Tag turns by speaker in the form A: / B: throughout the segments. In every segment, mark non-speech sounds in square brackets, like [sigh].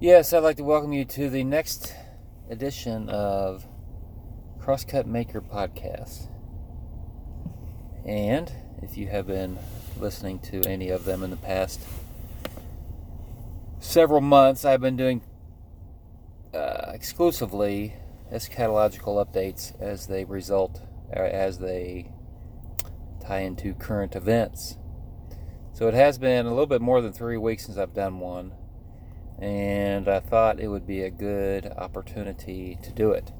A: Yes, I'd like to welcome you to the next edition of Crosscut Maker Podcast. And if you have been listening to any of them in the past several months, I've been doing uh, exclusively eschatological updates as they result, as they tie into current events. So it has been a little bit more than three weeks since I've done one and I thought it would be a good opportunity to do it.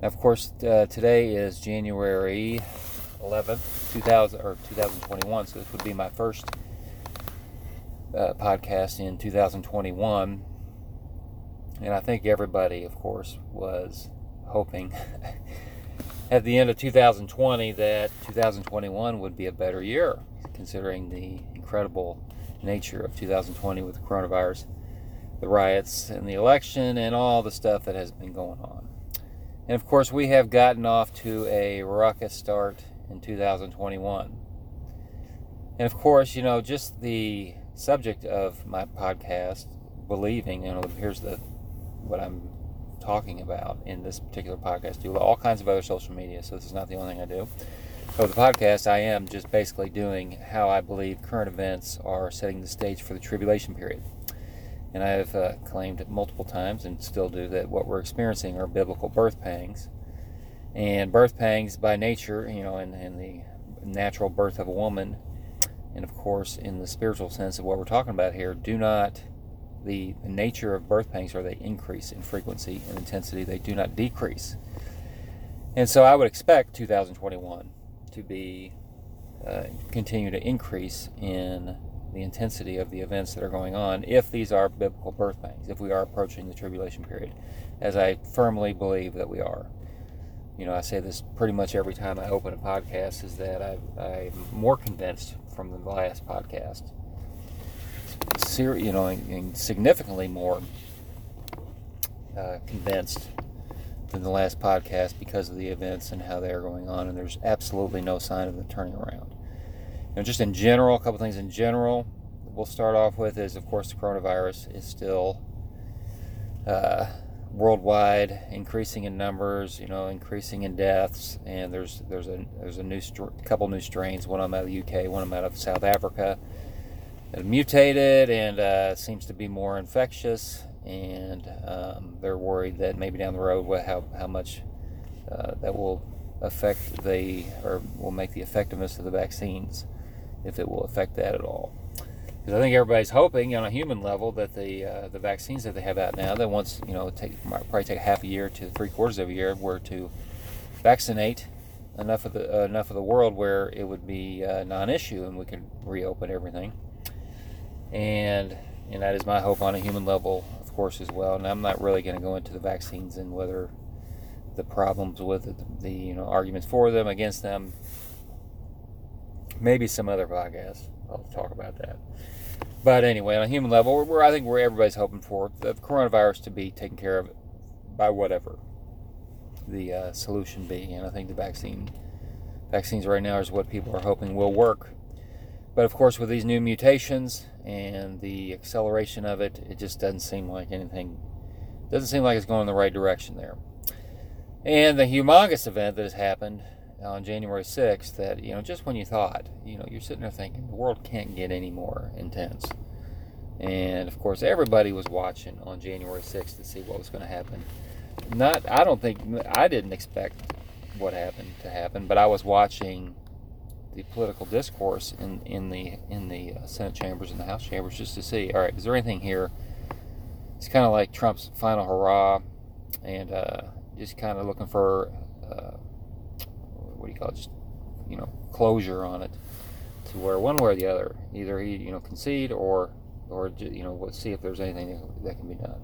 A: Now, of course, uh, today is January 11th, 2000 or 2021, so this would be my first uh, podcast in 2021. And I think everybody, of course, was hoping [laughs] at the end of 2020 that 2021 would be a better year, considering the incredible nature of 2020 with the coronavirus the riots and the election and all the stuff that has been going on. And of course, we have gotten off to a rocket start in 2021. And of course, you know, just the subject of my podcast, believing, you know, here's the what I'm talking about in this particular podcast. Do all kinds of other social media, so this is not the only thing I do. So the podcast, I am just basically doing how I believe current events are setting the stage for the tribulation period. And I have uh, claimed multiple times and still do that what we're experiencing are biblical birth pangs. And birth pangs by nature, you know, in, in the natural birth of a woman, and of course in the spiritual sense of what we're talking about here, do not, the, nature of birth pangs are they increase in frequency and intensity, they do not decrease. And so I would expect 2021 to be, uh, continue to increase in the intensity of the events that are going on if these are biblical birth pangs, if we are approaching the tribulation period, as I firmly believe that we are. You know, I say this pretty much every time I open a podcast is that I, I'm more convinced from the last podcast, you know, and significantly more uh, convinced than the last podcast because of the events and how they're going on, and there's absolutely no sign of them turning around know, just in general, a couple things in general we'll start off with is, of course, the coronavirus is still uh, worldwide, increasing in numbers, you know, increasing in deaths, and there's there's a there's a new couple new strains, one of them out of the UK, one of them out of South Africa, that mutated and uh, seems to be more infectious, and um, they're worried that maybe down the road, how how much uh, that will affect the or will make the effectiveness of the vaccines if it will affect that at all. Because I think everybody's hoping on a human level that the uh, the vaccines that they have out now, that once you know take might probably take half a year to three quarters of a year, were to vaccinate enough of the uh, enough of the world where it would be a non-issue and we could reopen everything. And and that is my hope on a human level, of course, as well. And I'm not really going to go into the vaccines and whether the problems with the, the you know arguments for them, against them, maybe some other podcast. I'll talk about that. But anyway, on a human level, we're, I think we're everybody's hoping for the coronavirus to be taken care of by whatever the uh, solution be, and I think the vaccine vaccines right now is what people are hoping will work. But of course, with these new mutations and the acceleration of it, it just doesn't seem like anything doesn't seem like it's going in the right direction there. And the humongous event that has happened on January 6th that, you know, just when you thought, you know, you're sitting there thinking the world can't get any more intense. And of course, everybody was watching on January 6th to see what was going to happen. Not, I don't think, I didn't expect what happened to happen, but I was watching the political discourse in, in the in the uh, Senate chambers and the House chambers just to see, all right, is there anything here? It's kind of like Trump's final hurrah, and uh, just kind of looking for uh, what do you call it? Just you know, closure on it to where one way or the other, either he you know concede or or you know see if there's anything that can be done.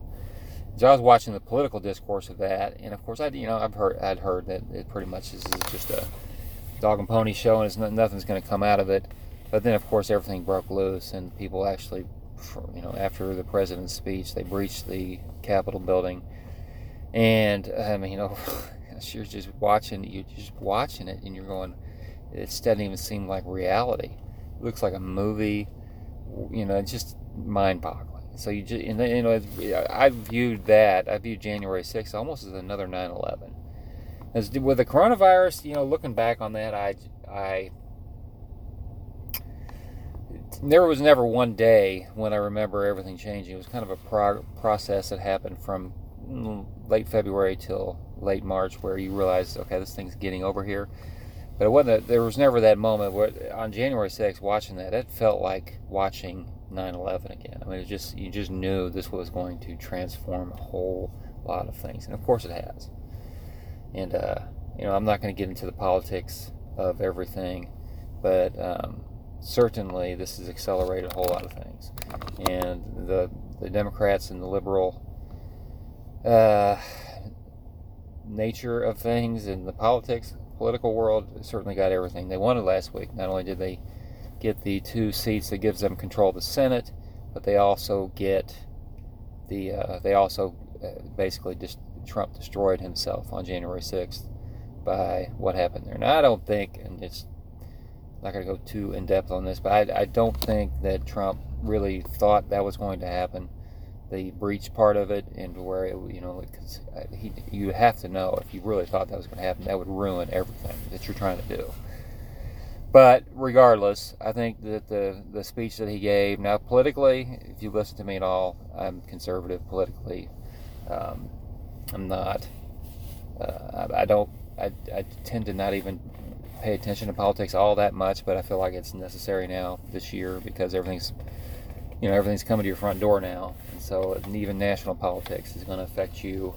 A: So I was watching the political discourse of that, and of course I you know I've heard I'd heard that it pretty much is just a dog and pony show, and it's, nothing's going to come out of it. But then of course everything broke loose, and people actually, you know, after the president's speech, they breached the Capitol building, and I mean you [laughs] oh, know. you're just watching you're just watching it and you're going it doesn't even seem like reality it looks like a movie you know it's just mind-boggling So you just, you know, I viewed that, I viewed January 6th almost as another 9 11. As with the coronavirus, you know, looking back on that, I, I, there was never one day when I remember everything changing. It was kind of a prog- process that happened from mm, late February till late March where you realize, okay, this thing's getting over here. But it wasn't. There was never that moment where on January 6th, watching that, it felt like watching 9/11 again. I mean, it just you just knew this was going to transform a whole lot of things, and of course it has. And uh, you know, I'm not going to get into the politics of everything, but um, certainly this has accelerated a whole lot of things. And the the Democrats and the liberal uh, nature of things and the politics political world certainly got everything they wanted last week. Not only did they get the two seats that gives them control of the Senate, but they also get the uh, they also uh, basically just Trump destroyed himself on January 6th by what happened there. Now I don't think, and it's not going to go too in depth on this, but I, I don't think that Trump really thought that was going to happen the breach part of it and where it, you know because he you have to know if you really thought that was going to happen that would ruin everything that you're trying to do. But regardless i think that the the speech that he gave now politically if you listen to me at all i'm conservative politically. Um, i'm not uh, I, I, don't I, I tend to not even pay attention to politics all that much but i feel like it's necessary now this year because everything's you know everything's coming to your front door now and so even national politics is going to affect you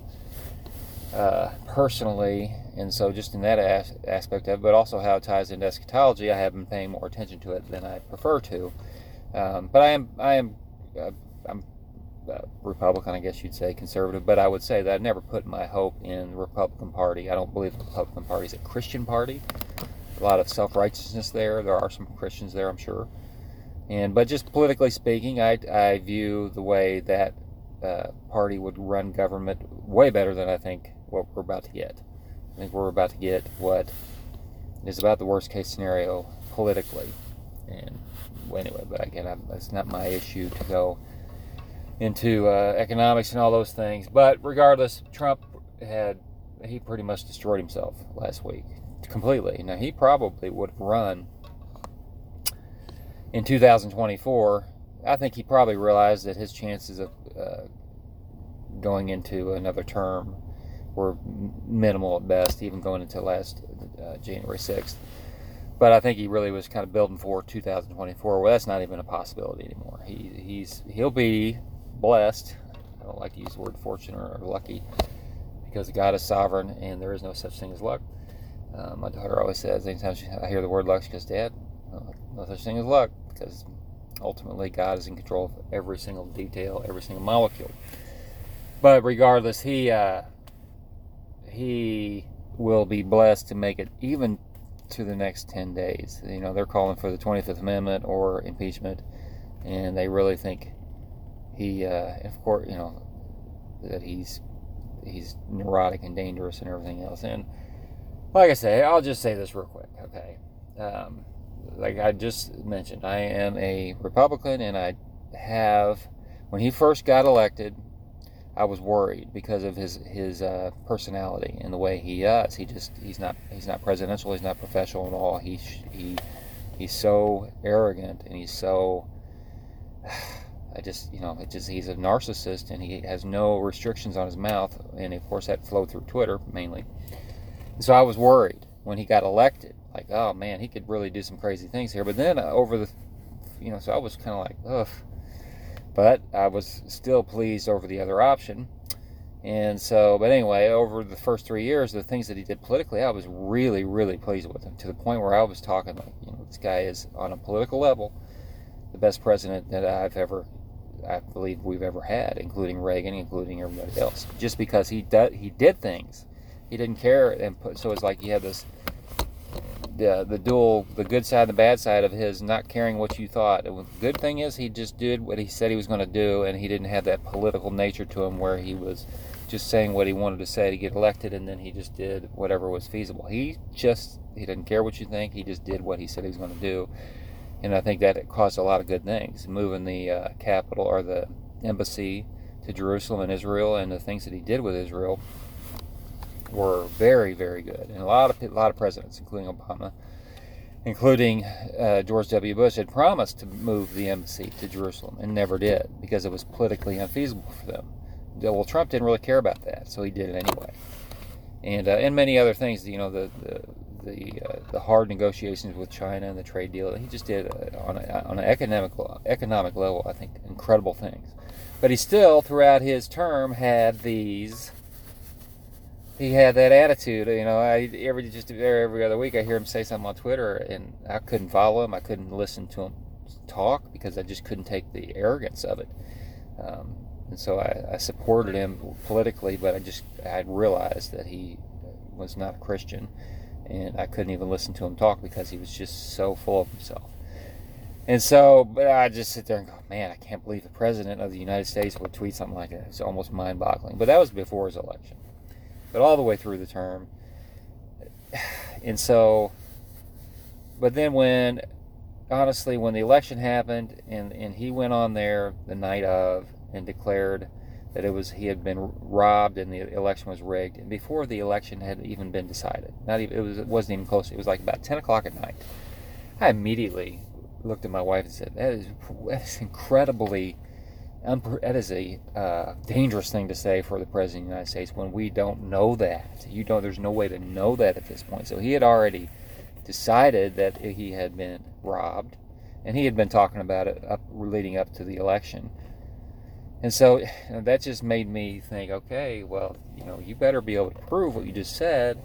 A: uh, personally and so just in that as- aspect of it but also how it ties into eschatology i have been paying more attention to it than i prefer to um, but i am i am uh, i'm uh, Republican, I guess you'd say, conservative, but I would say that I never put my hope in the Republican Party. I don't believe the Republican Party is a Christian party. A lot of self righteousness there. There are some Christians there, I'm sure. And but just politically speaking, I, I view the way that uh, party would run government way better than I think what we're about to get. I think we're about to get what is about the worst case scenario politically. And well, anyway, but again, I, that's not my issue to go into uh, economics and all those things. But regardless, Trump had he pretty much destroyed himself last week completely. Now he probably would have run in 2024, I think he probably realized that his chances of uh, going into another term were minimal at best, even going into last uh, January 6th. But I think he really was kind of building for 2024. Well, that's not even a possibility anymore. He, he's he'll be blessed. I don't like to use the word fortunate or lucky because God is sovereign and there is no such thing as luck. Uh, my daughter always says, anytime she, I hear the word luck, she goes, Dad, no such thing as luck because ultimately God is in control of every single detail, every single molecule. But regardless, he uh, he will be blessed to make it even to the next 10 days. You know, they're calling for the 25th Amendment or impeachment, and they really think he, uh, of course, you know, that he's he's neurotic and dangerous and everything else. And like I say, I'll just say this real quick, okay? Um, like I just mentioned, I am a Republican, and I have, when he first got elected, I was worried because of his his uh, personality and the way he is. He just he's not he's not presidential. He's not professional at all. He he he's so arrogant and he's so. [sighs] I just you know it just he's a narcissist and he has no restrictions on his mouth and of course that flowed through Twitter mainly. so I was worried when he got elected like, oh man, he could really do some crazy things here. But then uh, over the, you know, so I was kind of like, ugh. But I was still pleased over the other option. And so, but anyway, over the first three years, the things that he did politically, I was really, really pleased with him to the point where I was talking like, you know, this guy is on a political level the best president that I've ever, I believe we've ever had, including Reagan, including everybody else. Just because he did, he did things, he didn't care, and put, so it's like you have this the the dual the good side and the bad side of his not caring what you thought. The good thing is he just did what he said he was going to do, and he didn't have that political nature to him where he was just saying what he wanted to say to get elected, and then he just did whatever was feasible. He just he didn't care what you think. He just did what he said he was going to do, and I think that it caused a lot of good things. Moving the uh, capital or the embassy to Jerusalem and Israel and the things that he did with Israel were very, very good. And a lot of a lot of presidents, including Obama, including uh, George W. Bush, had promised to move the embassy to Jerusalem and never did because it was politically unfeasible for them. Well, Trump didn't really care about that, so he did it anyway. And uh, and many other things, you know, the the the, uh, the hard negotiations with China and the trade deal. He just did uh, on, a, on an economic economic level, I think, incredible things. But he still, throughout his term, had these. He had that attitude, you know. I every just every other week I hear him say something on Twitter, and I couldn't follow him. I couldn't listen to him talk because I just couldn't take the arrogance of it. Um, and so I, I, supported him politically, but I just I realized that he was not a Christian, and I couldn't even listen to him talk because he was just so full of himself. And so, but I just sit there and go, man, I can't believe the president of the United States would tweet something like that. It's almost mind-boggling. But that was before his election, but all the way through the term. And so, but then when, honestly, when the election happened and and he went on there the night of and declared that it was he had been robbed and the election was rigged, and before the election had even been decided, not even it was it wasn't even close. It was like about ten o'clock at night. I immediately looked at my wife and said, "That is that is incredibly." That is a uh, dangerous thing to say for the president of the United States when we don't know that. You don't. There's no way to know that at this point. So he had already decided that he had been robbed, and he had been talking about it up leading up to the election. And so [sighs] that just made me think, okay, well, you know, you better be able to prove what you just said.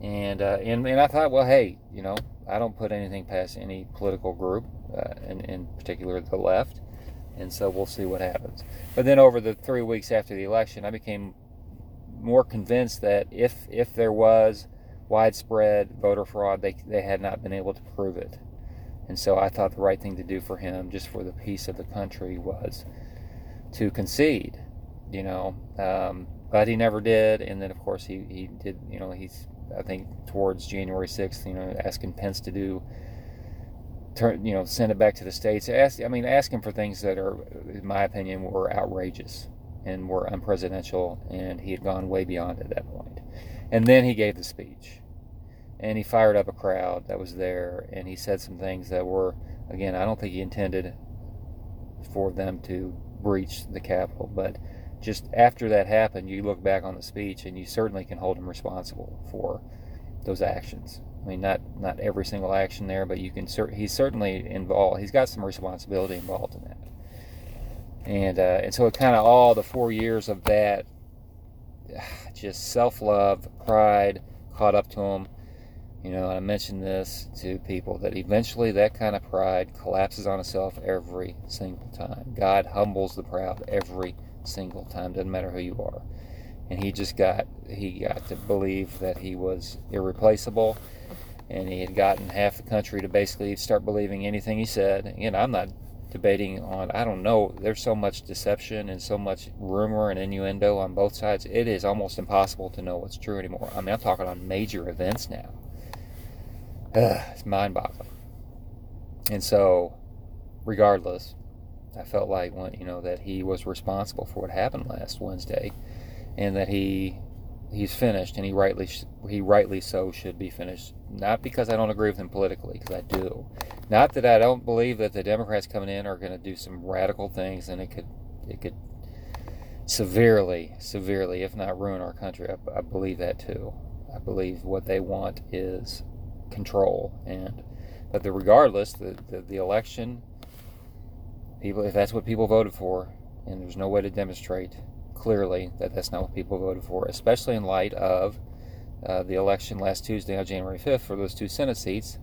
A: And uh, and and I thought, well, hey, you know, I don't put anything past any political group, uh, in, in particular the left. And so we'll see what happens. But then over the three weeks after the election, I became more convinced that if if there was widespread voter fraud, they, they had not been able to prove it. And so I thought the right thing to do for him, just for the peace of the country, was to concede, you know. Um, but he never did. And then, of course, he, he did, you know, he's, I think, towards January 6th, you know, asking Pence to do, turn, you know, send it back to the states. Ask, I mean, asking him for things that are, in my opinion, were outrageous and were unpresidential. And he had gone way beyond at that point. And then he gave the speech. And he fired up a crowd that was there. And he said some things that were, again, I don't think he intended for them to breach the Capitol. But just after that happened, you look back on the speech and you certainly can hold him responsible for those actions. I mean, not not every single action there, but you can. He's certainly involved. He's got some responsibility involved in that. And uh, and so it kind of all the four years of that, [sighs] just self love, pride caught up to him you know, I mentioned this to people that eventually that kind of pride collapses on itself every single time. God humbles the proud every single time, doesn't matter who you are. And he just got he got to believe that he was irreplaceable and he had gotten half the country to basically start believing anything he said. You know, I'm not debating on I don't know, there's so much deception and so much rumor and innuendo on both sides. It is almost impossible to know what's true anymore. I mean, I'm talking on major events now Ugh, it's mind boggling. And so, regardless, I felt like when, you know that he was responsible for what happened last Wednesday, and that he he's finished, and he rightly he rightly so should be finished. Not because I don't agree with him politically, because I do. Not that I don't believe that the Democrats coming in are going to do some radical things, and it could it could severely, severely, if not ruin our country. I, I believe that too. I believe what they want is control. And but the, regardless, the, the, the election, people if that's what people voted for, and there's no way to demonstrate clearly that that's not what people voted for, especially in light of uh, the election last Tuesday on January 5th for those two Senate seats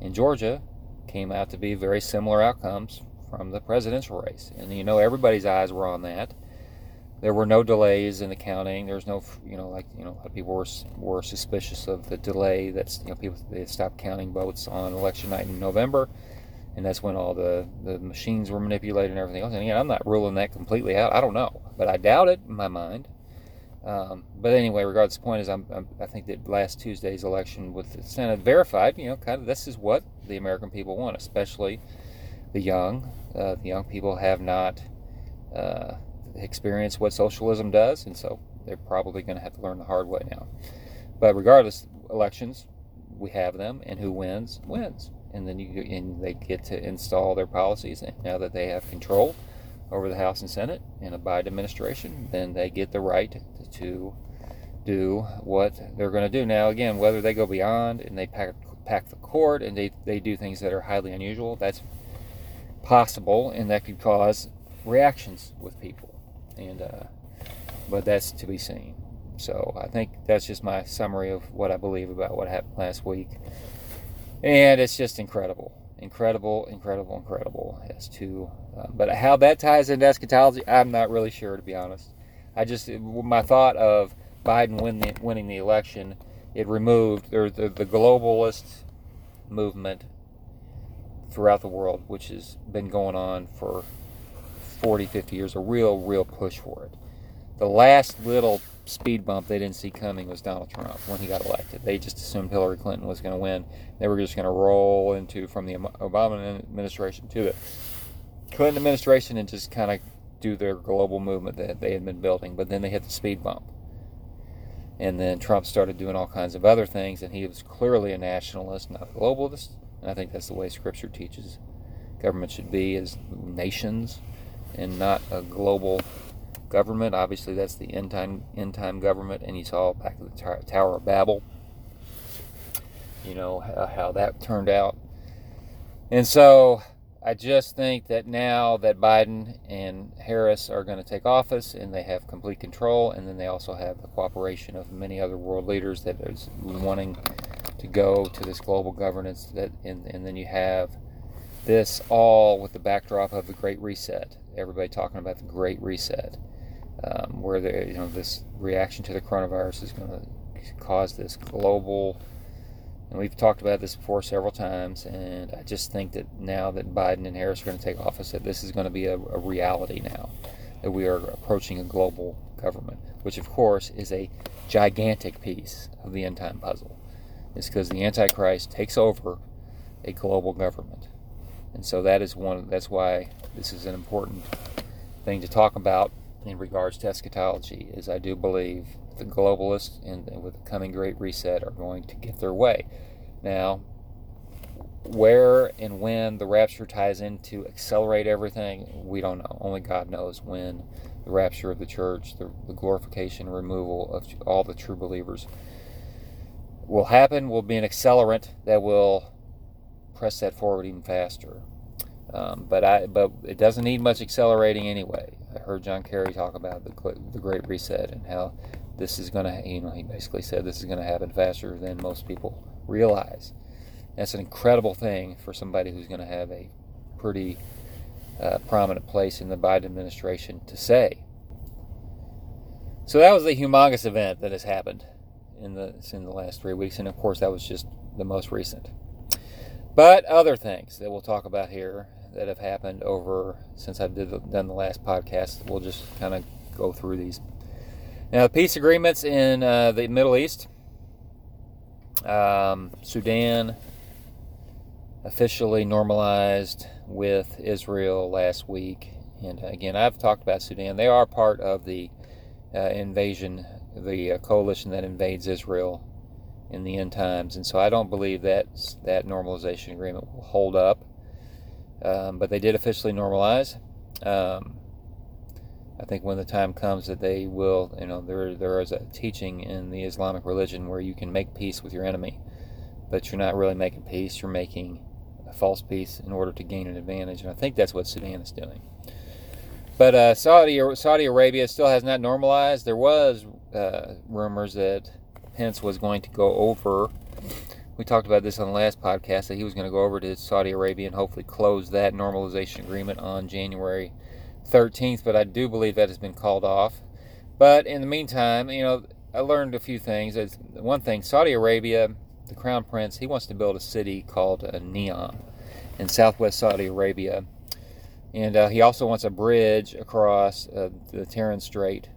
A: in Georgia came out to be very similar outcomes from the presidential race. And you know, everybody's eyes were on that there were no delays in the counting. There's no, you know, like you know, a lot of people were were suspicious of the delay. That's you know, people they stopped counting votes on election night in November, and that's when all the the machines were manipulated and everything else. And again, I'm not ruling that completely out. I don't know, but I doubt it in my mind. Um, but anyway, regardless, the point is, I'm, I'm, i think that last Tuesday's election with the Senate verified, you know, kind of this is what the American people want, especially the young. Uh, the young people have not uh, experience what socialism does, and so they're probably going to have to learn the hard way now. But regardless, elections, we have them, and who wins, wins. And then you and they get to install their policies. And now that they have control over the House and Senate in a Biden administration, then they get the right to do what they're going to do. Now, again, whether they go beyond and they pack, pack the court and they, they do things that are highly unusual, that's possible, and that could cause reactions with people. And uh, but that's to be seen. So I think that's just my summary of what I believe about what happened last week, and it's just incredible, incredible, incredible, incredible as to. Uh, but how that ties into eschatology, I'm not really sure to be honest. I just my thought of Biden win the, winning the election, it removed the, the, the globalist movement throughout the world, which has been going on for 40, 50 years, a real, real push for it. The last little speed bump they didn't see coming was Donald Trump when he got elected. They just assumed Hillary Clinton was going to win. They were just going to roll into from the Obama administration to the Clinton administration and just kind of do their global movement that they had been building. But then they hit the speed bump. And then Trump started doing all kinds of other things, and he was clearly a nationalist, not a globalist. And I think that's the way Scripture teaches government should be as nations and not a global government. Obviously, that's the end time end time government, and you saw back at the Tower of Babel. You know how, uh, how that turned out, and so I just think that now that Biden and Harris are going to take office and they have complete control, and then they also have the cooperation of many other world leaders that is wanting to go to this global governance. That and, and then you have this all with the backdrop of the Great Reset. Everybody talking about the Great Reset, um, where the you know this reaction to the coronavirus is going to cause this global and we've talked about this before several times, and I just think that now that Biden and Harris are going to take office, that this is going to be a, a reality now, that we are approaching a global government, which of course is a gigantic piece of the end time puzzle. It's because the Antichrist takes over a global government. And so that is one that's why this is an important thing to talk about in regards to eschatology is I do believe the globalists and, with the coming Great Reset are going to get their way. Now, where and when the rapture ties in to accelerate everything, we don't know. Only God knows when the rapture of the church, the, the glorification, removal of all the true believers will happen, will be an accelerant that will press that forward even faster. Um, but I, but it doesn't need much accelerating anyway. I heard John Kerry talk about the the Great Reset and how this is going to, you know, he basically said this is going to happen faster than most people realize. That's an incredible thing for somebody who's going to have a pretty uh, prominent place in the Biden administration to say. So that was a humongous event that has happened in the in the last three weeks, and of course that was just the most recent. But other things that we'll talk about here that have happened over since I've did, done the last podcast, we'll just kind of go through these now, the peace agreements in uh, the Middle East, um, Sudan officially normalized with Israel last week. And again, I've talked about Sudan. They are part of the uh, invasion, the uh, coalition that invades Israel in the end times. And so I don't believe that that normalization agreement will hold up. Um, but they did officially normalize. Um, I think when the time comes that they will, you know, there there is a teaching in the Islamic religion where you can make peace with your enemy, but you're not really making peace. You're making a false peace in order to gain an advantage, and I think that's what Sudan is doing. But uh, Saudi Saudi Arabia still has not normalized. There was uh, rumors that Pence was going to go over. We talked about this on the last podcast that he was going to go over to Saudi Arabia and hopefully close that normalization agreement on January 13th, but I do believe that has been called off. But in the meantime, you know, I learned a few things. It's one thing, Saudi Arabia, the crown prince, he wants to build a city called uh, Neom in southwest Saudi Arabia. And uh, he also wants a bridge across uh, the Tiran Strait.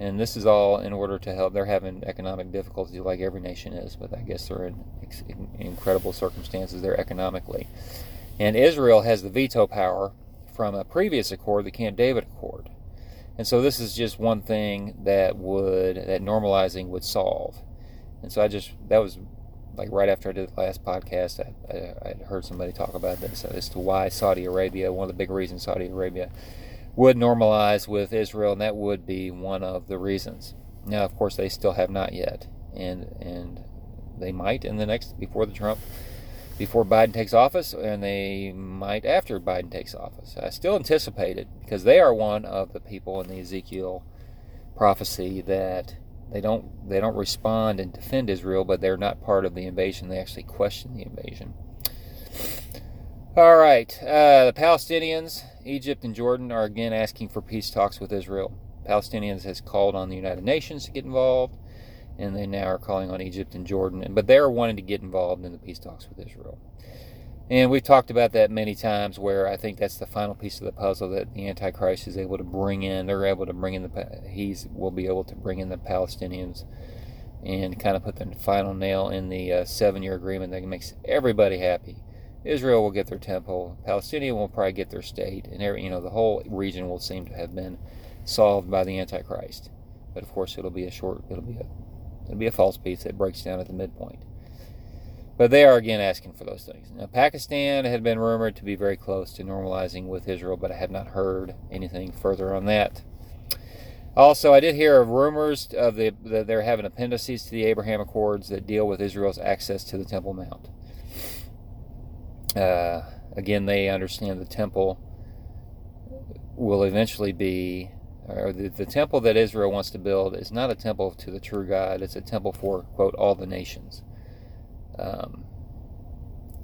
A: And this is all in order to help. They're having economic difficulties like every nation is, but I guess they're in, in incredible circumstances there economically. And Israel has the veto power from a previous accord, the Camp David Accord. And so this is just one thing that would that normalizing would solve. And so I just that was like right after I did the last podcast, I, I, I heard somebody talk about this as to why Saudi Arabia, one of the big reasons Saudi Arabia would normalize with Israel, and that would be one of the reasons. Now, of course, they still have not yet, and and they might in the next before the Trump before Biden takes office, and they might after Biden takes office. I still anticipate it because they are one of the people in the Ezekiel prophecy that they don't they don't respond and defend Israel, but they're not part of the invasion. They actually question the invasion. All right, uh, the Palestinians, Egypt and Jordan are again asking for peace talks with Israel. Palestinians has called on the United Nations to get involved and they now are calling on Egypt and Jordan. But they're wanting to get involved in the peace talks with Israel. And we've talked about that many times where I think that's the final piece of the puzzle that the Antichrist is able to bring in. They're able to bring in the, he's will be able to bring in the Palestinians and kind of put the final nail in the uh, seven year agreement that makes everybody happy. Israel will get their temple, Palestinian will probably get their state, and every, you know the whole region will seem to have been solved by the Antichrist. But of course, it'll be a short, it'll be a It'll be a false peace that breaks down at the midpoint. But they are again asking for those things. Now, Pakistan had been rumored to be very close to normalizing with Israel, but I have not heard anything further on that. Also, I did hear of rumors of the that they're having appendices to the Abraham Accords that deal with Israel's access to the Temple Mount. Uh, again, they understand the temple will eventually be or the, the temple that Israel wants to build is not a temple to the true God, it's a temple for, quote, all the nations. Um,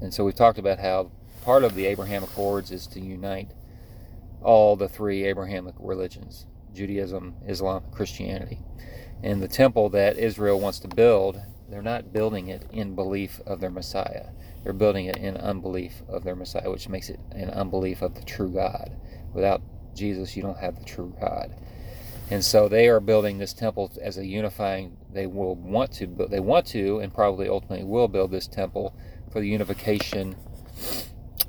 A: and so we've talked about how part of the Abraham Accords is to unite all the three Abrahamic religions Judaism, Islam, Christianity. And the temple that Israel wants to build, they're not building it in belief of their Messiah. They're building it in unbelief of their Messiah, which makes it an unbelief of the true God. Without Jesus, you don't have the true God. And so they are building this temple as a unifying. They will want to, but they want to, and probably ultimately will build this temple for the unification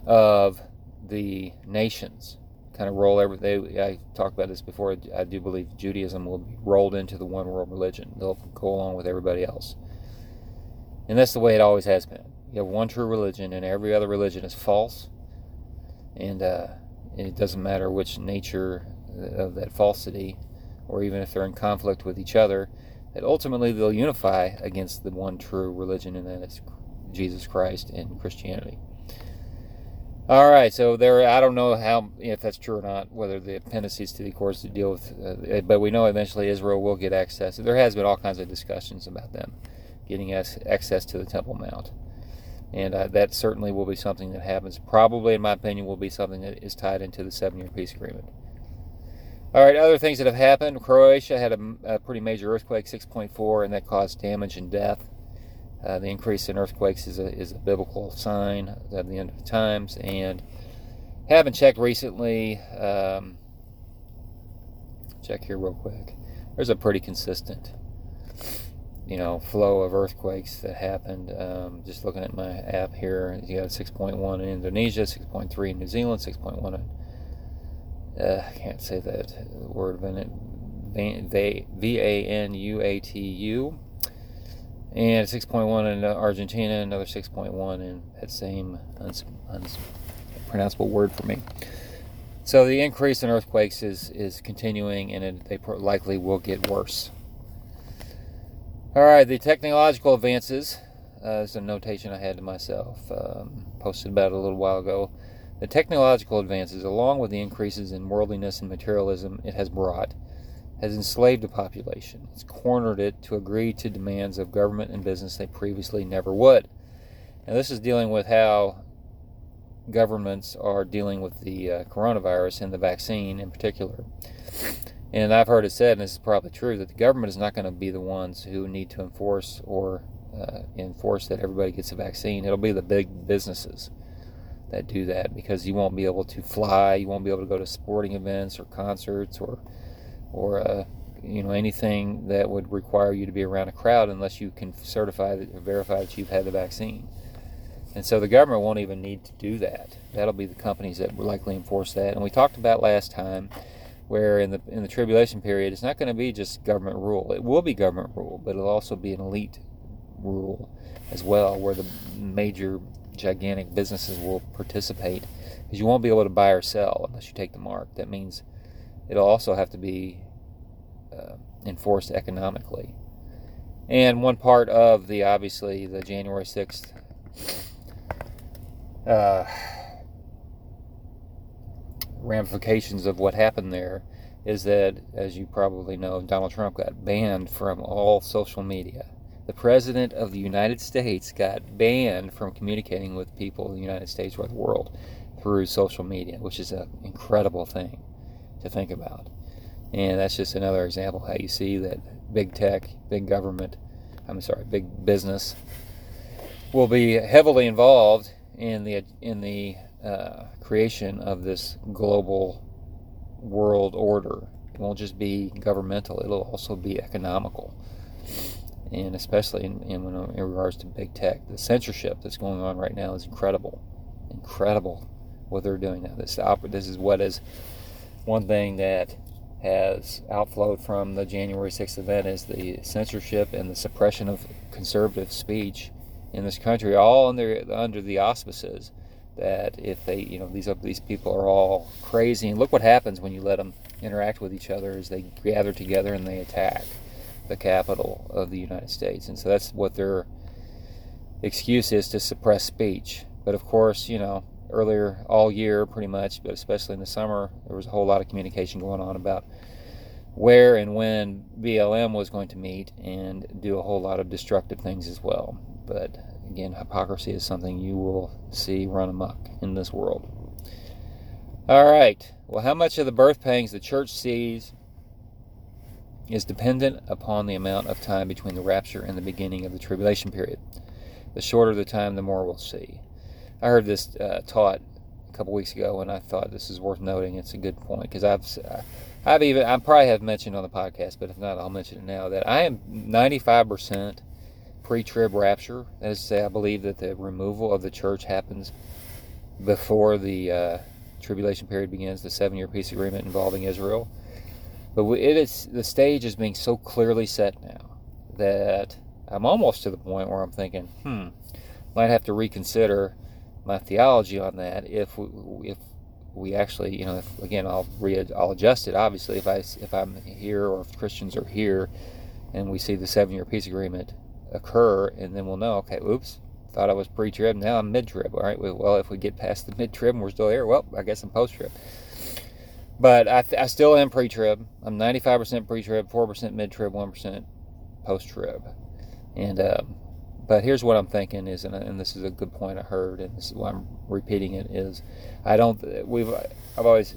A: of the nations. Kind of roll every. They, I talked about this before. I do believe Judaism will be rolled into the one world religion. They'll go along with everybody else, and that's the way it always has been. You have one true religion, and every other religion is false. And uh, it doesn't matter which nature of that falsity, or even if they're in conflict with each other, that ultimately they'll unify against the one true religion, and that is Jesus Christ and Christianity. All right, so there. I don't know how if that's true or not. Whether the appendices to the accords to deal with, uh, but we know eventually Israel will get access. There has been all kinds of discussions about them getting access to the Temple Mount and uh, that certainly will be something that happens. Probably, in my opinion, will be something that is tied into the seven-year peace agreement. All right, other things that have happened. Croatia had a, a pretty major earthquake, 6.4, and that caused damage and death. Uh, the increase in earthquakes is a, is a biblical sign of the end of times, and haven't checked recently. Um, check here real quick. There's a pretty consistent you know flow of earthquakes that happened. Um, just looking at my app here, you got 6.1 in Indonesia, 6.3 in New Zealand, 6.1 in uh, I can't say that word V A N U A T U, and 6.1 in Argentina, another 6.1 in that same unpronounceable word for me. So the increase in earthquakes is is continuing, and it, they likely will get worse. All right, the technological advances. Uh, a notation I had to myself. Um, posted about it a little while ago. The technological advances, along with the increases in worldliness and materialism it has brought, has enslaved the population. It's cornered it to agree to demands of government and business they previously never would. And this is dealing with how governments are dealing with the uh, coronavirus and the vaccine in particular. And I've heard it said, and this is probably true, that the government is not going to be the ones who need to enforce or uh, enforce that everybody gets a vaccine. It'll be the big businesses that do that because you won't be able to fly, you won't be able to go to sporting events or concerts or or uh, you know anything that would require you to be around a crowd unless you can certify that or verify that you've had the vaccine. And so the government won't even need to do that. That'll be the companies that will likely enforce that. And we talked about last time where in the in the tribulation period it's not going to be just government rule. It will be government rule, but it'll also be an elite rule as well where the major gigantic businesses will participate because you won't be able to buy or sell unless you take the mark. That means it'll also have to be uh, enforced economically. And one part of the obviously the January 6th uh, ramifications of what happened there is that, as you probably know, Donald Trump got banned from all social media. The President of the United States got banned from communicating with people in the United States or the world through social media, which is an incredible thing to think about. And that's just another example how you see that big tech, big government, I'm sorry, big business will be heavily involved in the in the uh, creation of this global world order. It won't just be governmental; it'll also be economical, and especially in, in, in regards to big tech. The censorship that's going on right now is incredible, incredible what they're doing now. This this is what is one thing that has outflowed from the January 6th event is the censorship and the suppression of conservative speech in this country, all under under the auspices that if they, you know, these these people are all crazy, and look what happens when you let them interact with each other is they gather together and they attack the capital of the United States, and so that's what their excuse is to suppress speech. But of course, you know, earlier all year, pretty much, but especially in the summer, there was a whole lot of communication going on about where and when BLM was going to meet and do a whole lot of destructive things as well. But again, hypocrisy is something you will see run amok in this world. All right. Well, how much of the birth pangs the church sees is dependent upon the amount of time between the rapture and the beginning of the tribulation period. The shorter the time, the more we'll see. I heard this uh, taught a couple weeks ago, and I thought this is worth noting. It's a good point because I've, I've even I probably have mentioned on the podcast, but if not, I'll mention it now that I am 95 percent pre-trib rapture. That is to say, I believe that the removal of the church happens before the uh, tribulation period begins, the seven-year peace agreement involving Israel. But it is the stage is being so clearly set now that I'm almost to the point where I'm thinking, hmm, might have to reconsider my theology on that if we, if we actually, you know, if, again, I'll re I'll adjust it. Obviously, if I if I'm here or if Christians are here, and we see the seven-year peace agreement occur, and then we'll know, okay, oops, thought I was pre trib, now I'm mid trib. All right, well, if we get past the mid trib and we're still there, well, I guess I'm post trib. But I, I still am pre trib. I'm 95% pre trib, 4% mid trib, 1% post trib. And, um, but here's what I'm thinking is, and, and, this is a good point I heard, and this is why I'm repeating it is, I don't, we've, I've always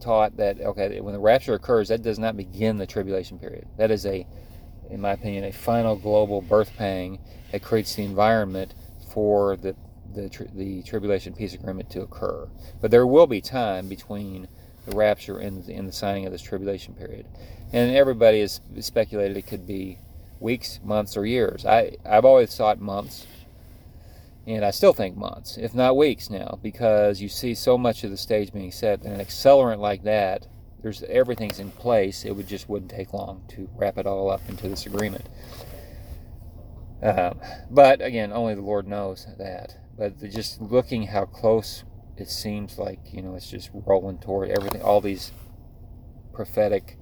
A: taught that, okay, when the rapture occurs, that does not begin the tribulation period. That is a in my opinion, a final global birth pang that creates the environment for the the, the tribulation peace agreement to occur. But there will be time between the rapture and the, and the signing of this tribulation period, and everybody has speculated it could be weeks, months, or years. I I've always thought months. And I still think months, if not weeks now, because you see so much of the stage being set, and an accelerant like that there's everything's in place. It would just wouldn't take long to wrap it all up into this agreement. Um, but again, only the Lord knows that. But the, just looking how close it seems like you know it's just rolling toward everything. All these prophetic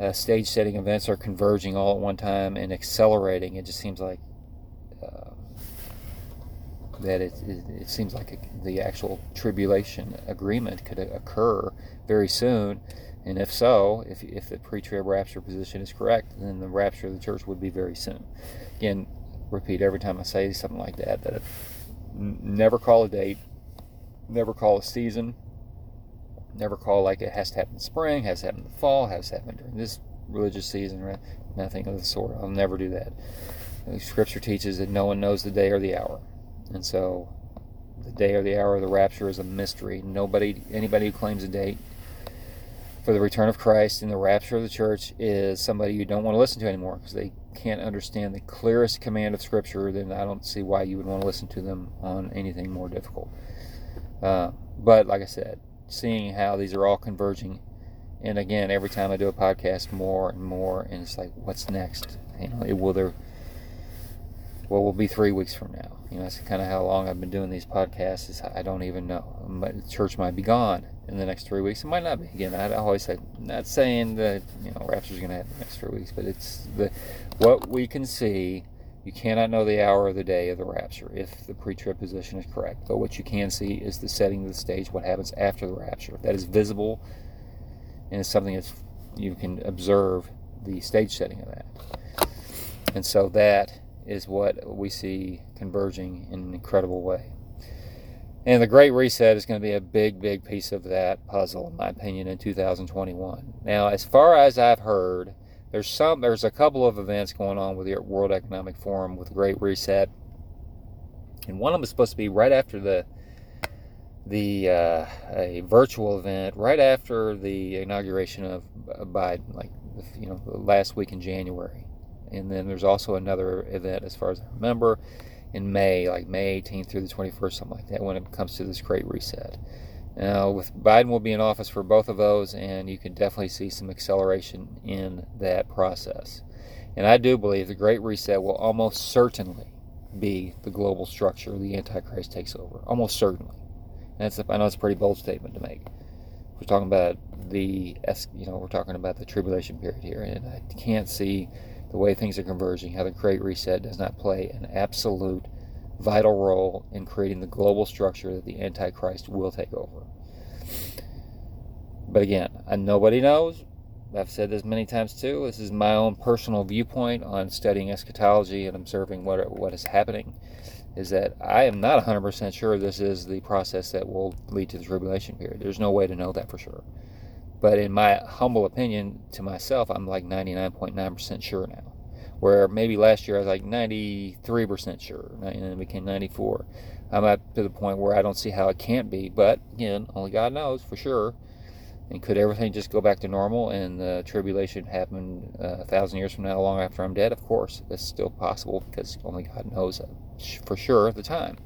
A: uh, stage setting events are converging all at one time and accelerating. It just seems like that it, it, it seems like the actual tribulation agreement could occur very soon. And if so, if, if the pre trib rapture position is correct, then the rapture of the church would be very soon. Again, repeat every time I say something like that that never call a date, never call a season, never call like it has to happen in spring, has to happen in the fall, has to happen during this religious season, right? Nothing of the sort. I'll never do that. Scripture teaches that no one knows the day or the hour. And so the day or the hour of the rapture is a mystery. Nobody, anybody who claims a date for the return of Christ and the rapture of the church is somebody you don't want to listen to anymore because they can't understand the clearest command of Scripture, then I don't see why you would want to listen to them on anything more difficult. Uh, but like I said, seeing how these are all converging, and again, every time I do a podcast, more and more, and it's like, what's next? You know, it will there. What will be three weeks from now? You know, that's kind of how long I've been doing these podcasts. Is I don't even know. The church might be gone in the next three weeks. It might not be. Again, I always say, not saying that you know Rapture's going to happen the next three weeks, but it's the what we can see. You cannot know the hour or the day of the rapture if the pre-trib position is correct. But what you can see is the setting of the stage, what happens after the rapture. That is visible, and it's something that you can observe the stage setting of that. And so that is what we see converging in an incredible way. And the Great Reset is going to be a big, big piece of that puzzle, in my opinion, in 2021. Now, as far as I've heard, there's some, there's a couple of events going on with the World Economic Forum with the Great Reset, and one of them is supposed to be right after the the uh, a virtual event, right after the inauguration of Biden, like you know, last week in January. And then there's also another event, as far as I remember, in May, like May 18th through the 21st, something like that, when it comes to this great reset. Now, with Biden will be in office for both of those, and you can definitely see some acceleration in that process. And I do believe the Great Reset will almost certainly be the global structure the Antichrist takes over. Almost certainly. That's a, I know it's a pretty bold statement to make. We're talking about the you know we're talking about the tribulation period here, and I can't see the way things are converging, how the Great Reset does not play an absolute vital role in creating the global structure that the Antichrist will take over. But again, nobody knows. I've said this many times too. This is my own personal viewpoint on studying eschatology and observing what what is happening. Is that I am not 100% sure this is the process that will lead to the tribulation period. There's no way to know that for sure. But in my humble opinion to myself, I'm like 99.9% sure now. Where maybe last year I was like 93% sure, and then it became 94. I'm up to the point where I don't see how it can't be, but again, only God knows for sure. And could everything just go back to normal and the tribulation happen uh, a thousand years from now, long after I'm dead? Of course, that's still possible because only God knows for sure at the time.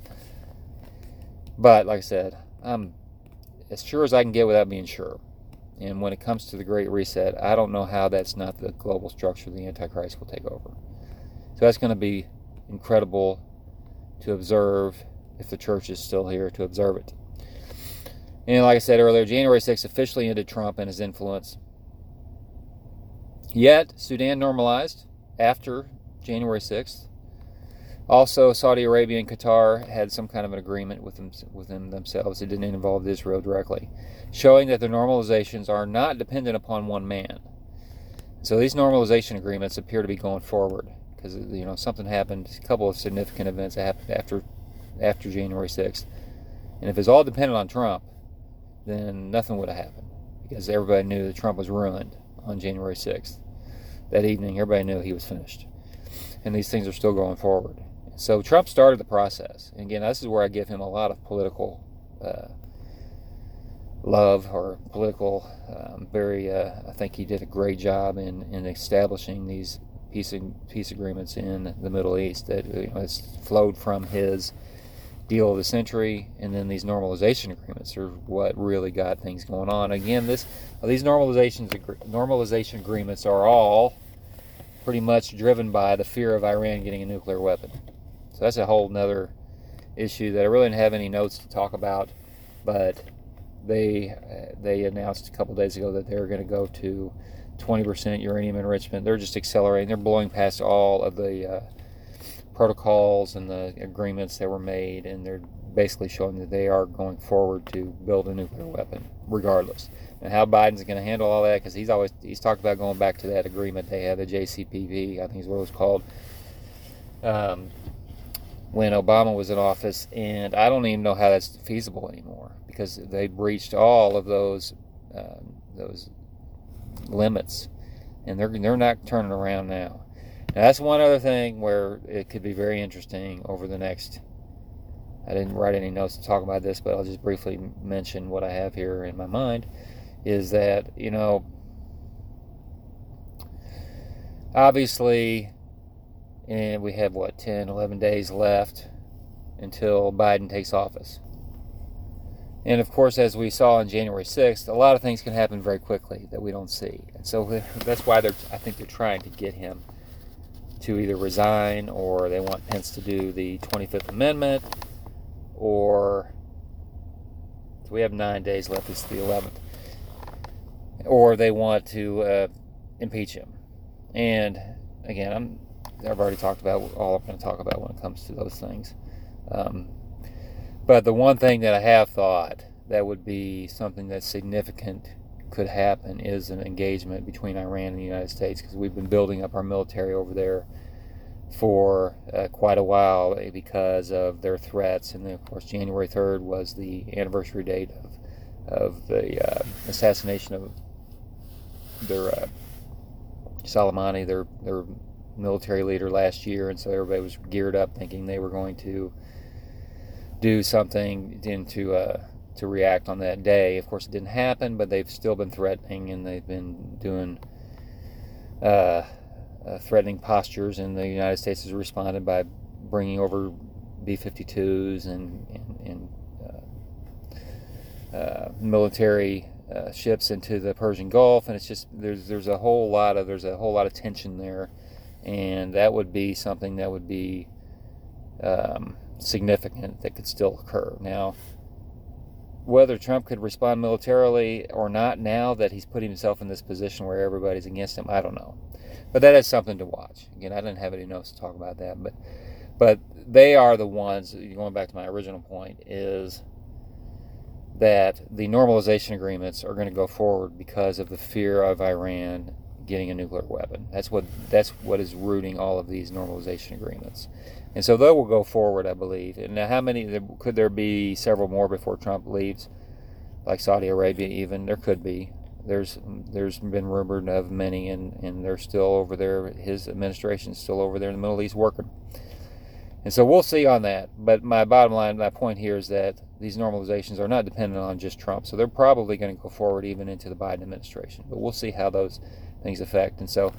A: But like I said, I'm as sure as I can get without being sure. And when it comes to the Great Reset, I don't know how that's not the global structure the Antichrist will take over. So that's going to be incredible to observe if the church is still here to observe it. And like I said earlier, January 6th officially ended Trump and his influence. Yet, Sudan normalized after January 6th. Also, Saudi Arabia and Qatar had some kind of an agreement with them, within themselves. It didn't involve Israel directly, showing that the normalizations are not dependent upon one man. So these normalization agreements appear to be going forward because you know something happened. A couple of significant events happened after after January 6th, and if it's all dependent on Trump, then nothing would have happened because everybody knew that Trump was ruined on January 6th. That evening, everybody knew he was finished, and these things are still going forward. So Trump started the process. And again, this is where I give him a lot of political uh, love or political. Um, very, uh, I think he did a great job in, in establishing these peace peace agreements in the Middle East that you know, has flowed from his deal of the century, and then these normalization agreements are what really got things going on. Again, this these normalizations normalization agreements are all pretty much driven by the fear of Iran getting a nuclear weapon. So that's a whole nother issue that I really didn't have any notes to talk about, but they uh, they announced a couple days ago that they're going to go to 20% uranium enrichment. They're just accelerating. They're blowing past all of the uh, protocols and the agreements that were made, and they're basically showing that they are going forward to build a nuclear weapon, regardless. And how Biden's going to handle all that, because he's always he's talked about going back to that agreement they had, the JCPP, I think is what it was called. Um, when Obama was in office, and I don't even know how that's feasible anymore because they breached all of those uh, those limits, and they're they're not turning around now. Now that's one other thing where it could be very interesting over the next. I didn't write any notes to talk about this, but I'll just briefly mention what I have here in my mind. is that, you know, obviously, and we have what, 10, 11 days left until Biden takes office. And of course, as we saw on January 6th, a lot of things can happen very quickly that we don't see. And so that's why they're, I think they're trying to get him to either resign or they want Pence to do the 25th Amendment or so we have nine days left. It's the 11th. Or they want to uh, impeach him. And again, I'm, I've already talked about all I'm going to talk about when it comes to those things. Um, but the one thing that I have thought that would be something that's significant could happen is an engagement between Iran and the United States because we've been building up our military over there for uh, quite a while because of their threats. And then, of course, January 3rd was the anniversary date of, of the uh, assassination of their uh, Soleimani, their, their military leader last year. And so everybody was geared up thinking they were going to do something into uh, to react on that day. Of course, it didn't happen, but they've still been threatening and they've been doing uh, uh, threatening postures, and the United States has responded by bringing over B-52s and, and, and uh, uh, military uh, ships into the Persian Gulf, and it's just there's there's a whole lot of there's a whole lot of tension there, and that would be something that would be um, significant that could still occur now whether Trump could respond militarily or not now that he's put himself in this position where everybody's against him, I don't know. But that is something to watch. Again, I didn't have any notes to talk about that, but but they are the ones going back to my original point is that the normalization agreements are going to go forward because of the fear of Iran getting a nuclear weapon. That's what that's what is rooting all of these normalization agreements. And so they will go forward, I believe. And how many could there be? Several more before Trump leaves, like Saudi Arabia. Even there could be. There's there's been rumored of many, and and they're still over there. His administration's still over there in the Middle East working. And so we'll see on that. But my bottom line, my point here is that these normalizations are not dependent on just Trump. So they're probably going to go forward even into the Biden administration. But we'll see how those things affect. And so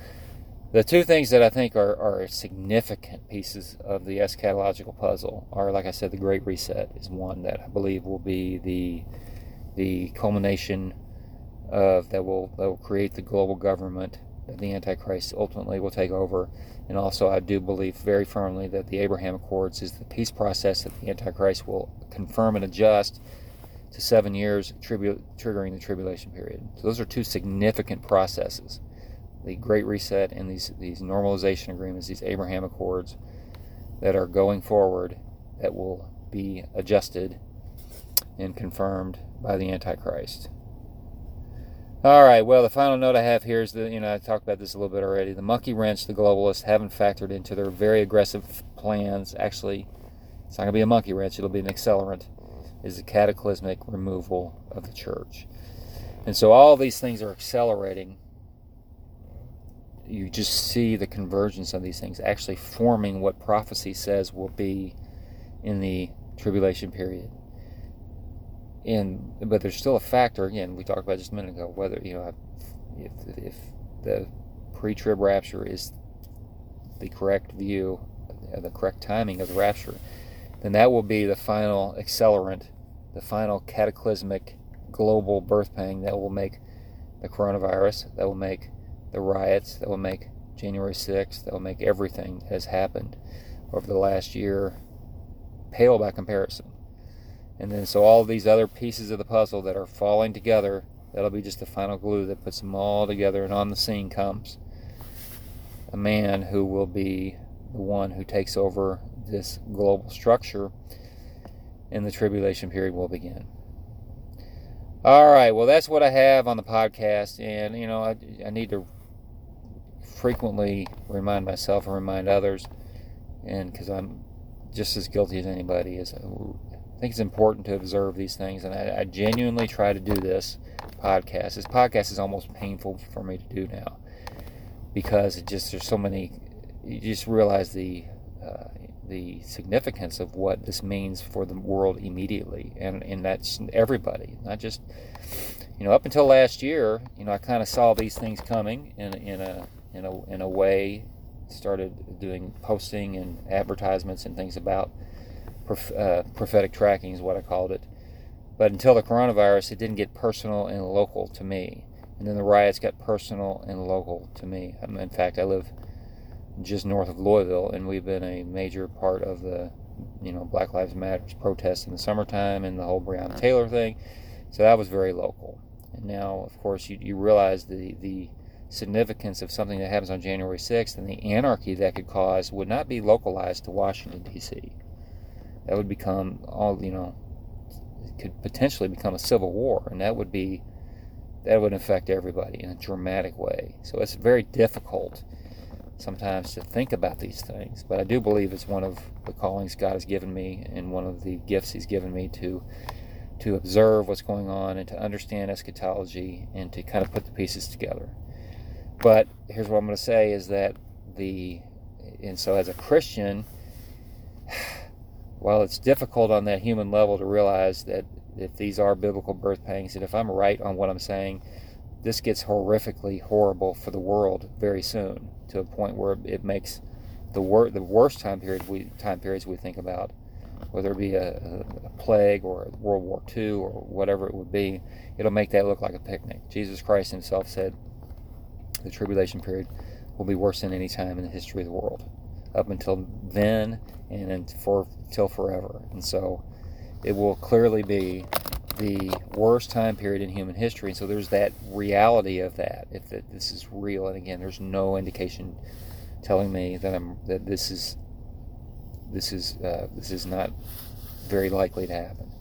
A: the two things that I think are, are significant pieces of the eschatological puzzle are, like I said, the Great Reset is one that I believe will be the the culmination of that will that will create the global government that the Antichrist ultimately will take over. And also, I do believe very firmly that the Abraham Accords is the peace process that the Antichrist will confirm and adjust to seven years, tribu- triggering the tribulation period. So those are two significant processes the Great Reset and these, these normalization agreements, these Abraham Accords that are going forward that will be adjusted and confirmed by the Antichrist. All right, well, the final note I have here is that, you know, I talked about this a little bit already. The monkey wrench the globalists haven't factored into their very aggressive plans. Actually, it's not going to be a monkey wrench, it'll be an accelerant, is the cataclysmic removal of the church. And so all these things are accelerating you just see the convergence of these things actually forming what prophecy says will be in the tribulation period. And but there's still a factor again. We talked about just a minute ago whether you know if if the pre-trib rapture is the correct view, uh, the correct timing of the rapture, then that will be the final accelerant, the final cataclysmic global birth pang that will make the coronavirus, that will make the riots that will make January 6th, that will make everything that has happened over the last year pale by comparison. And then, so all these other pieces of the puzzle that are falling together, that'll be just the final glue that puts them all together. And on the scene comes a man who will be the one who takes over this global structure, and the tribulation period will begin. All right, well, that's what I have on the podcast, and you know, I, I need to frequently remind myself and remind others, and because I'm just as guilty as anybody is, I think it's important to observe these things, and I, I genuinely try to do this podcast. This podcast is almost painful for me to do now because it just there's so many. You just realize the uh, the significance of what this means for the world immediately, and and that's everybody, not just you know up until last year. You know, I kind of saw these things coming in in a in a in a way. Started doing posting and advertisements and things about uh, prophetic tracking is what I called it. But until the coronavirus, it didn't get personal and local to me. And then the riots got personal and local to me. In fact, I live just north of Louisville, and we've been a major part of the, you know, Black Lives Matter protests in the summertime and the whole Breonna Taylor thing. So that was very local. And now, of course, you, you realize the, the significance of something that happens on January 6th and the anarchy that could cause would not be localized to Washington, D.C. That would become all, you know, it could potentially become a civil war, and that would be that would affect everybody in a dramatic way. So it's very difficult sometimes to think about these things, but I do believe it's one of the callings God has given me and one of the gifts He's given me to to observe what's going on and to understand eschatology and to kind of put the pieces together. But here's what I'm going to say is that the and so as a Christian, [sighs] while it's difficult on that human level to realize that if these are biblical birth pangs, and if I'm right on what I'm saying, this gets horrifically horrible for the world very soon to a point where it makes the wor- the worst time period we time periods we think about, whether it be a, a, plague or World War II or whatever it would be, it'll make that look like a picnic. Jesus Christ Himself said the tribulation period will be worse than any time in the history of the world, up until then and for till forever. And so, it will clearly be the worst time period in human history. And so there's that reality of that. If that this is real, and again, there's no indication telling me that I'm that this is this is uh, this is not very likely to happen.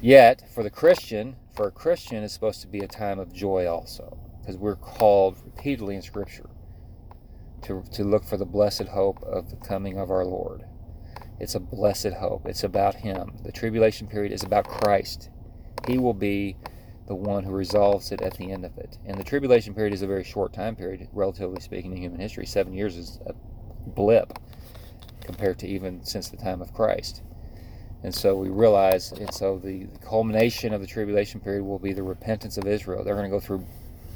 A: Yet, for the Christian, for a Christian, it's supposed to be a time of joy also, because we're called repeatedly in Scripture to, to look for the blessed hope of the coming of our Lord. It's a blessed hope. It's about Him. The tribulation period is about Christ. He will be the one who resolves it at the end of it. And the tribulation period is a very short time period, relatively speaking, in human history. Seven years is a blip compared to even since the time of Christ. And so we realize, and so the, culmination of the tribulation period will be the repentance of Israel. They're going to go through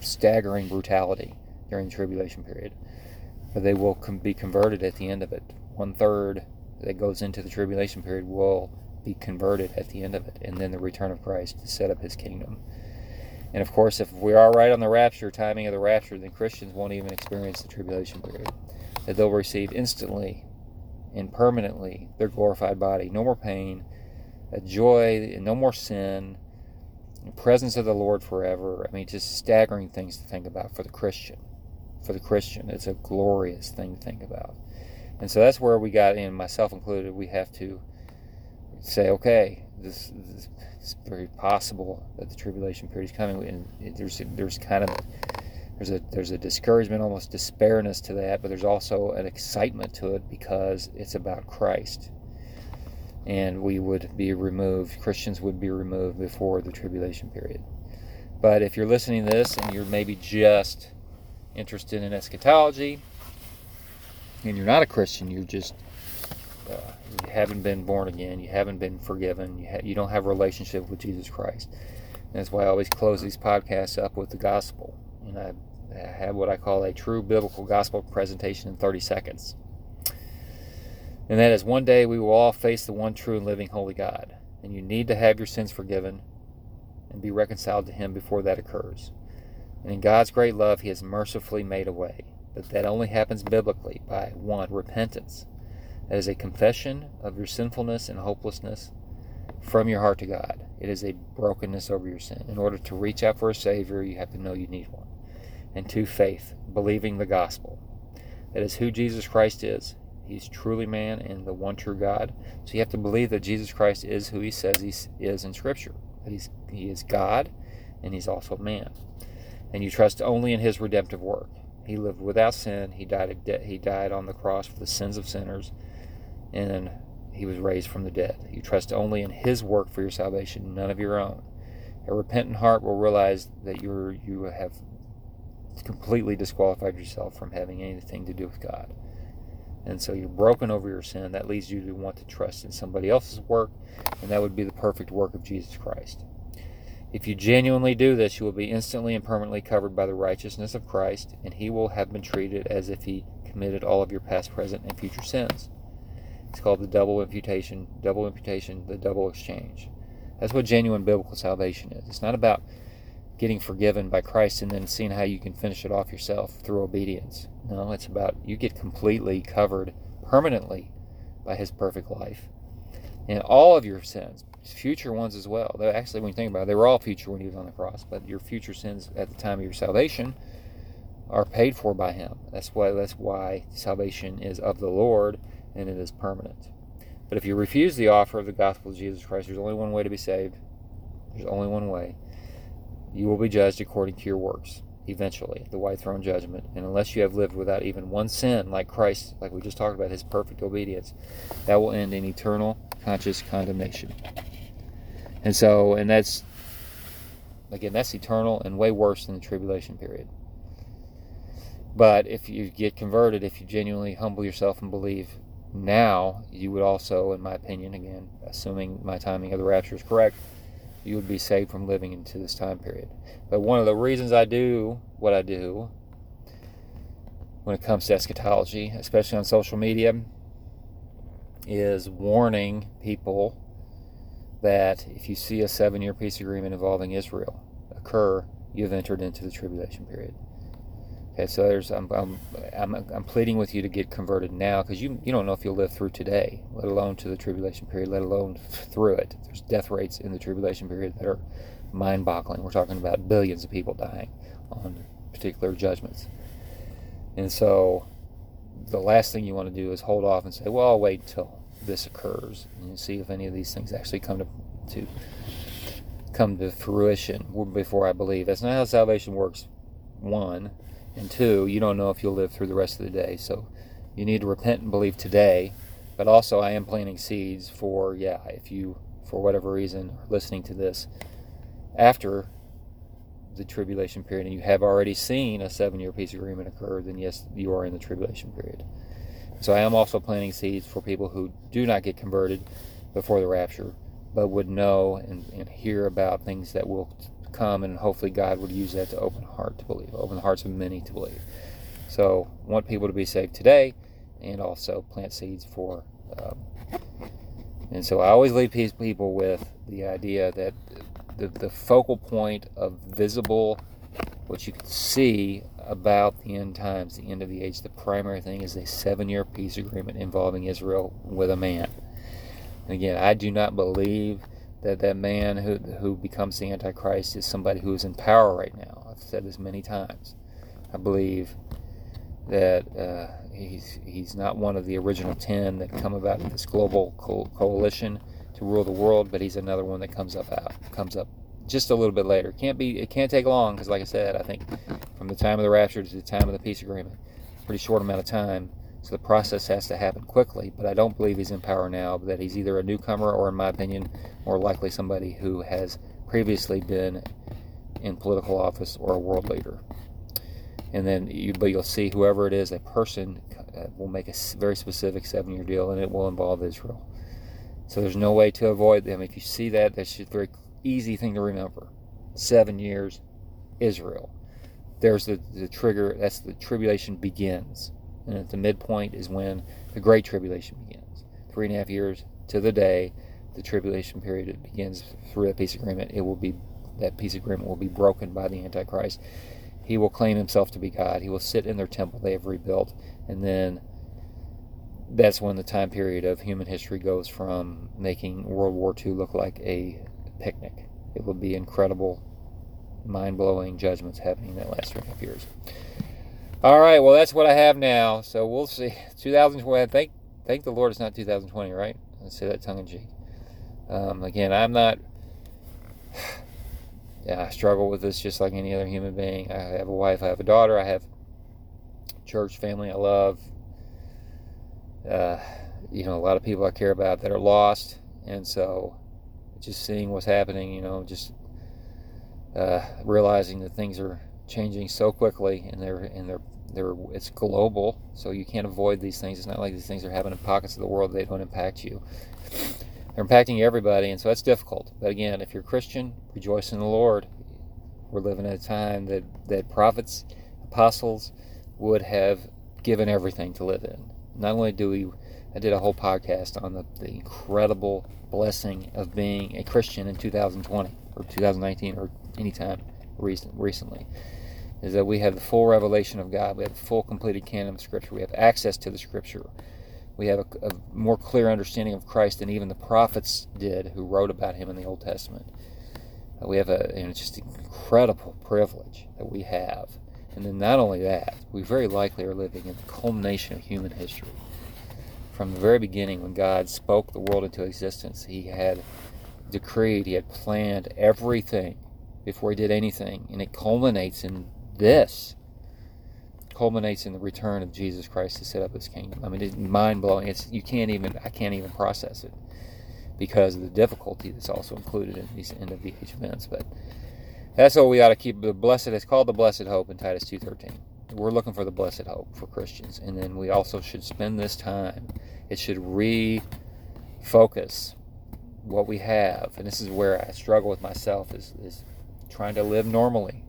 A: staggering brutality during the tribulation period, but they will com- be converted at the end of it. One third that goes into the tribulation period will be converted at the end of it, and then the return of Christ to set up his kingdom. And of course, if we are right on the rapture, timing of the rapture, then Christians won't even experience the tribulation period. That they'll receive instantly and permanently their glorified body. No more pain, a joy, and no more sin, presence of the Lord forever. I mean, just staggering things to think about for the Christian. For the Christian, it's a glorious thing to think about. And so that's where we got in, myself included, we have to say, okay, this, this it's very possible that the tribulation period is coming, and there's there's kind of there's a there's a discouragement, almost despairness to that, but there's also an excitement to it because it's about Christ, and we would be removed. Christians would be removed before the tribulation period. But if you're listening to this and you're maybe just interested in eschatology, and you're not a Christian, you're just uh, you haven't been born again, you haven't been forgiven, you, ha- you don't have a relationship with Jesus Christ. And that's why I always close these podcasts up with the gospel. And I, I have what I call a true biblical gospel presentation in 30 seconds. And that is one day we will all face the one true and living holy God. And you need to have your sins forgiven and be reconciled to Him before that occurs. And in God's great love, He has mercifully made a way. But that only happens biblically by one, repentance. That is a confession of your sinfulness and hopelessness from your heart to God. It is a brokenness over your sin. In order to reach out for a Savior, you have to know you need one. And two, faith, believing the gospel. That is who Jesus Christ is. He's truly man and the one true God. So you have to believe that Jesus Christ is who he says he is in Scripture. He's, he is God and he's also man. And you trust only in his redemptive work. He lived without sin. He died, de- he died on the cross for the sins of sinners, and he was raised from the dead. You trust only in his work for your salvation, none of your own. A repentant heart will realize that you you have completely disqualified yourself from having anything to do with God. And so you're broken over your sin. That leads you to want to trust in somebody else's work, and that would be the perfect work of Jesus Christ. If you genuinely do this, you will be instantly and permanently covered by the righteousness of Christ, and he will have been treated as if he committed all of your past, present, and future sins. It's called the double imputation, double imputation, the double exchange. That's what genuine biblical salvation is. It's not about getting forgiven by Christ and then seeing how you can finish it off yourself through obedience. No, it's about you get completely covered permanently by his perfect life. And all of your sins, future ones as well. They're actually, when you think about it, they were all future when he was on the cross, but your future sins at the time of your salvation are paid for by him. That's why that's why salvation is of the Lord and it is permanent. But if you refuse the offer of the gospel of Jesus Christ, there's only one way to be saved. There's only one way. You will be judged according to your works, eventually, the white throne judgment. And unless you have lived without even one sin, like Christ, like we just talked about, his perfect obedience, that will end in eternal conscious condemnation. And so, and that's, again, that's eternal and way worse than the tribulation period. But if you get converted, if you genuinely humble yourself and believe now, you would also, in my opinion, again, assuming my timing of the rapture is correct, you would be saved from living into this time period. But one of the reasons I do what I do when it comes to eschatology, especially on social media, is warning people that if you see a seven year peace agreement involving Israel occur, you've entered into the tribulation period. Okay, so there's I'm I'm I'm, I'm pleading with you to get converted now because you you don't know if you'll live through today, let alone to the tribulation period, let alone through it. There's death rates in the tribulation period that are mind-boggling. We're talking about billions of people dying on particular judgments, and so the last thing you want to do is hold off and say, "Well, I'll wait until this occurs and see if any of these things actually come to to come to fruition before I believe." That's not how salvation works. One and two, you don't know if you'll live through the rest of the day. So you need to repent and believe today. But also, I am planting seeds for, yeah, if you, for whatever reason, are listening to this after the tribulation period and you have already seen a seven year peace agreement occur, then yes, you are in the tribulation period. So I am also planting seeds for people who do not get converted before the rapture, but would know and, and hear about things that will come, and hopefully God would use that to open heart to believe, open the hearts of many to believe. So, want people to be saved today, and also plant seeds for. Um, and so, I always leave people with the idea that the, the focal point of visible, what you can see about the end times, the end of the age, the primary thing is a seven-year peace agreement involving Israel with a man. And again, I do not believe that that man who who becomes the antichrist is somebody who is in power right now. I've said this many times. I believe that uh, he's he's not one of the original ten that come about this global co- coalition to rule the world, but he's another one that comes up out comes up just a little bit later. Can't be it can't take long because, like I said, I think from the time of the rapture to the time of the peace agreement, pretty short amount of time. So the process has to happen quickly, but I don't believe he's in power now, that he's either a newcomer or, in my opinion, more likely somebody who has previously been in political office or a world leader. And then, you, but you'll see whoever it is, a person uh, will make a very specific seven year deal and it will involve Israel. So there's no way to avoid them. If you see that, that's a very easy thing to remember. Seven years, Israel. There's the, the trigger, that's the tribulation begins and at the midpoint is when the Great Tribulation begins. Three and a half years to the day the tribulation period begins through that peace agreement. It will be that peace agreement will be broken by the Antichrist. He will claim himself to be God. He will sit in their temple they have rebuilt, and then that's when the time period of human history goes from making World War II look like a picnic. It will be incredible, mind blowing judgments happening in that last three and a half years. All right, well, that's what I have now. So we'll see. 2020. Thank, thank the Lord, it's not 2020, right? Let's say that tongue in cheek. Um, again, I'm not. [sighs] Yeah, I struggle with this just like any other human being. I have a wife, I have a daughter, I have church family I love. Uh, you know, a lot of people I care about that are lost, and so just seeing what's happening, you know, just uh, realizing that things are changing so quickly, and they're and they're they're it's global, so you can't avoid these things. It's not like these things are happening in pockets of the world; they don't impact you. They're impacting everybody, and so that's difficult. But again, if you're Christian, rejoice in the Lord. We're living at a time that that prophets, apostles would have given everything to live in. Not only do we, I did a whole podcast on the, the incredible blessing of being a Christian in 2020 or 2019 or anytime recent, recently is that we have the full revelation of God. We have the full completed canon of Scripture. We have access to the Scripture. We have a, a, more clear understanding of Christ than even the prophets did who wrote about him in the Old Testament. Uh, we have a you know, just incredible privilege that we have. And then not only that, we very likely are living in the culmination of human history. From the very beginning, when God spoke the world into existence, He had decreed, He had planned everything before He did anything. And it culminates in this culminates in the return of Jesus Christ to set up His kingdom. I mean, it's mind blowing. It's you can't even I can't even process it because of the difficulty that's also included in these end of the age events. But that's what we ought to keep. The blessed it's called the blessed hope in Titus two thirteen. We're looking for the blessed hope for Christians, and then we also should spend this time. It should refocus what we have, and this is where I struggle with myself is is trying to live normally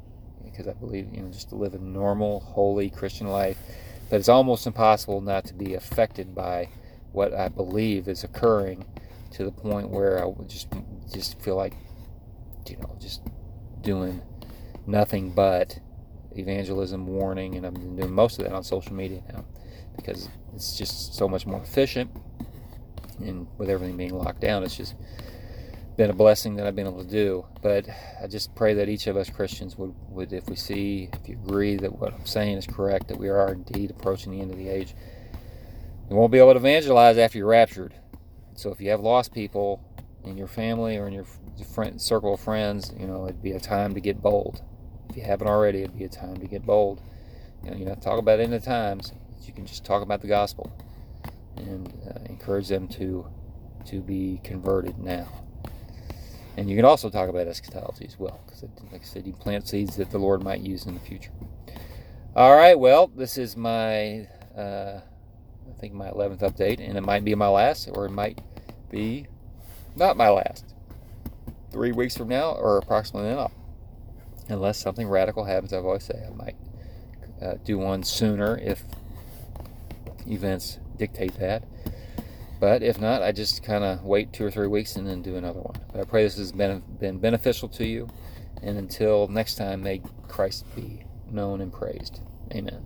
A: because I believe, you know, just to live a normal, holy Christian life. But it's almost impossible not to be affected by what I believe is occurring to the point where I would just just feel like, you know, just doing nothing but evangelism, warning, and I'm doing most of that on social media now because it's just so much more efficient. And with everything being locked down, it's just been a blessing that I've been able to do. But I just pray that each of us Christians would, would, if we see, if you agree that what I'm saying is correct, that we are indeed approaching the end of the age, you won't be able to evangelize after you're raptured. So if you have lost people in your family or in your friend, circle of friends, you know, it'd be a time to get bold. If you haven't already, it'd be a time to get bold. You know, you have to talk about in the times. You can just talk about the gospel and uh, encourage them to to be converted now. And you can also talk about eschatology as well, because like I said, you plant seeds that the Lord might use in the future. All right, well, this is my, uh, I think my 11th update, and it might be my last, or it might be not my last. Three weeks from now, or approximately now, unless something radical happens, I've always say I might uh, do one sooner if events dictate that. But if not, I just kind of wait two or three weeks and then do another one. But I pray this has been, been beneficial to you. And until next time, may Christ be known and praised. Amen.